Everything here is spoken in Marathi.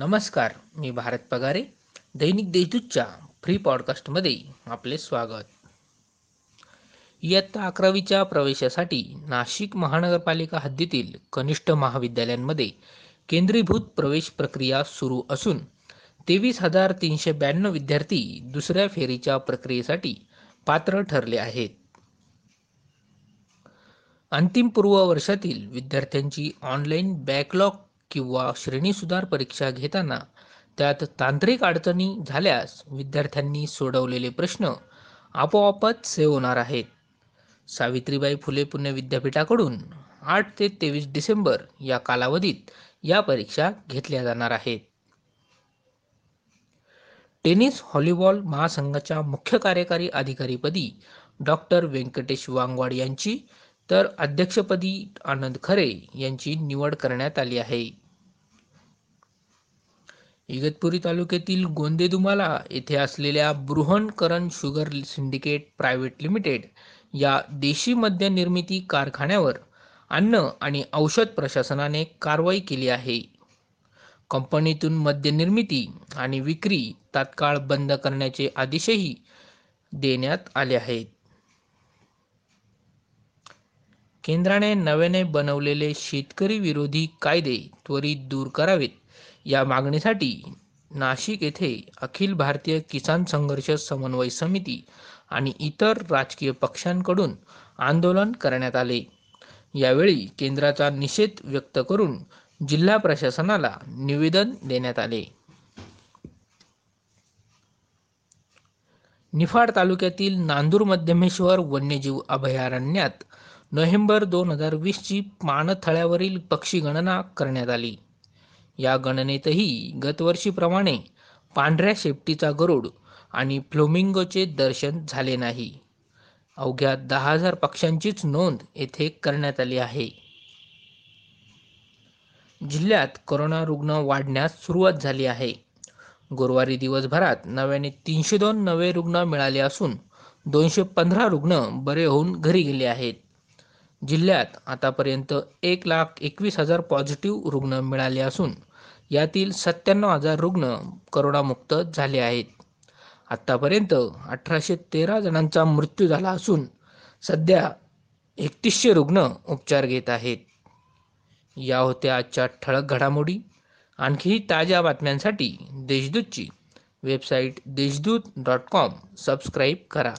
नमस्कार मी भारत पगारे दैनिक देशदूतच्या फ्री पॉडकास्टमध्ये आपले स्वागत. इयत्ता अकरावीच्या प्रवेशासाठी नाशिक महानगरपालिका हद्दीतील कनिष्ठ महाविद्यालयांमध्ये केंद्रीभूत प्रवेश प्रक्रिया सुरू असून तेवीस हजार तीनशे ब्याण्णव विद्यार्थी दुसऱ्या फेरीच्या प्रक्रियेसाठी पात्र ठरले आहेत. अंतिम पूर्व वर्षातील विद्यार्थ्यांची ऑनलाईन बॅकलॉग किंवा श्रेणीसुधार परीक्षा घेताना त्यात तांत्रिक अडचणी झाल्यास विद्यार्थ्यांनी सोडवलेले प्रश्न आपोआपच सेव्ह होणार आहेत. सावित्रीबाई फुले पुणे विद्यापीठाकडून आठ ते तेवीस डिसेंबर या कालावधीत या परीक्षा घेतल्या जाणार आहेत. टेनिस व्हॉलीबॉल महासंघाच्या मुख्य कार्यकारी अधिकारीपदी डॉक्टर व्यंकटेश वांगवाड यांची तर अध्यक्षपदी आनंद खरे यांची निवड करण्यात आली आहे. इगतपुरी तालुक्यातील गोंदेदुमाला येथे असलेल्या Brihankaran sugar syndicate private limited या देशी मद्य निर्मिती कारखान्यावर अन्न आणि औषध प्रशासनाने कारवाई केली आहे. कंपनीतून मद्य निर्मिती आणि विक्री तात्काळ बंद करण्याचे आदेशही देण्यात आले आहेत. केंद्राने नव्याने बनवलेले शेतकरी विरोधी कायदे त्वरित दूर करावेत. या मागणीसाठी नाशिक येथे अखिल भारतीय किसान संघर्ष समन्वय समिती आणि इतर राजकीय पक्षांकडून आंदोलन करण्यात आले. यावेळी केंद्राचा निषेध व्यक्त करून जिल्हा प्रशासनाला निवेदन देण्यात आले. निफाड तालुक्यातील नांदूर मध्यमेश्वर वन्यजीव अभयारण्यात नोव्हेंबर दोन हजार वीसची पाणथळ्यावरील पक्षी गणना करण्यात आली. या गणनेतही गतवर्षीप्रमाणे पांढऱ्या शेपटीचा गरुड आणि फ्लोमिंगोचे दर्शन झाले नाही. अवघ्या दहा हजार पक्ष्यांचीच नोंद येथे करण्यात आली आहे. जिल्ह्यात कोरोना रुग्ण वाढण्यास सुरुवात झाली आहे. गुरुवारी दिवसभरात नव्याने तीनशे दोन नवे रुग्ण मिळाले असून दोनशे पंधरा रुग्ण बरे होऊन घरी गेले आहेत. जिल्ह्यात आतापर्यंत एक लाख एकवीस हजार पॉझिटिव्ह रुग्ण मिळाले असून यातील सत्त्याण्णव हजार रुग्ण करोनामुक्त झाले आहेत. आत्तापर्यंत अठराशे तेरा जणांचा मृत्यू झाला असून सध्या एकतीसशे रुग्ण उपचार घेत आहेत. या होत्या आजच्या ठळक घडामोडी. आणखी ताज्या बातम्यांसाठी देशदूतची website Deshdoot dot com. Subscribe करा.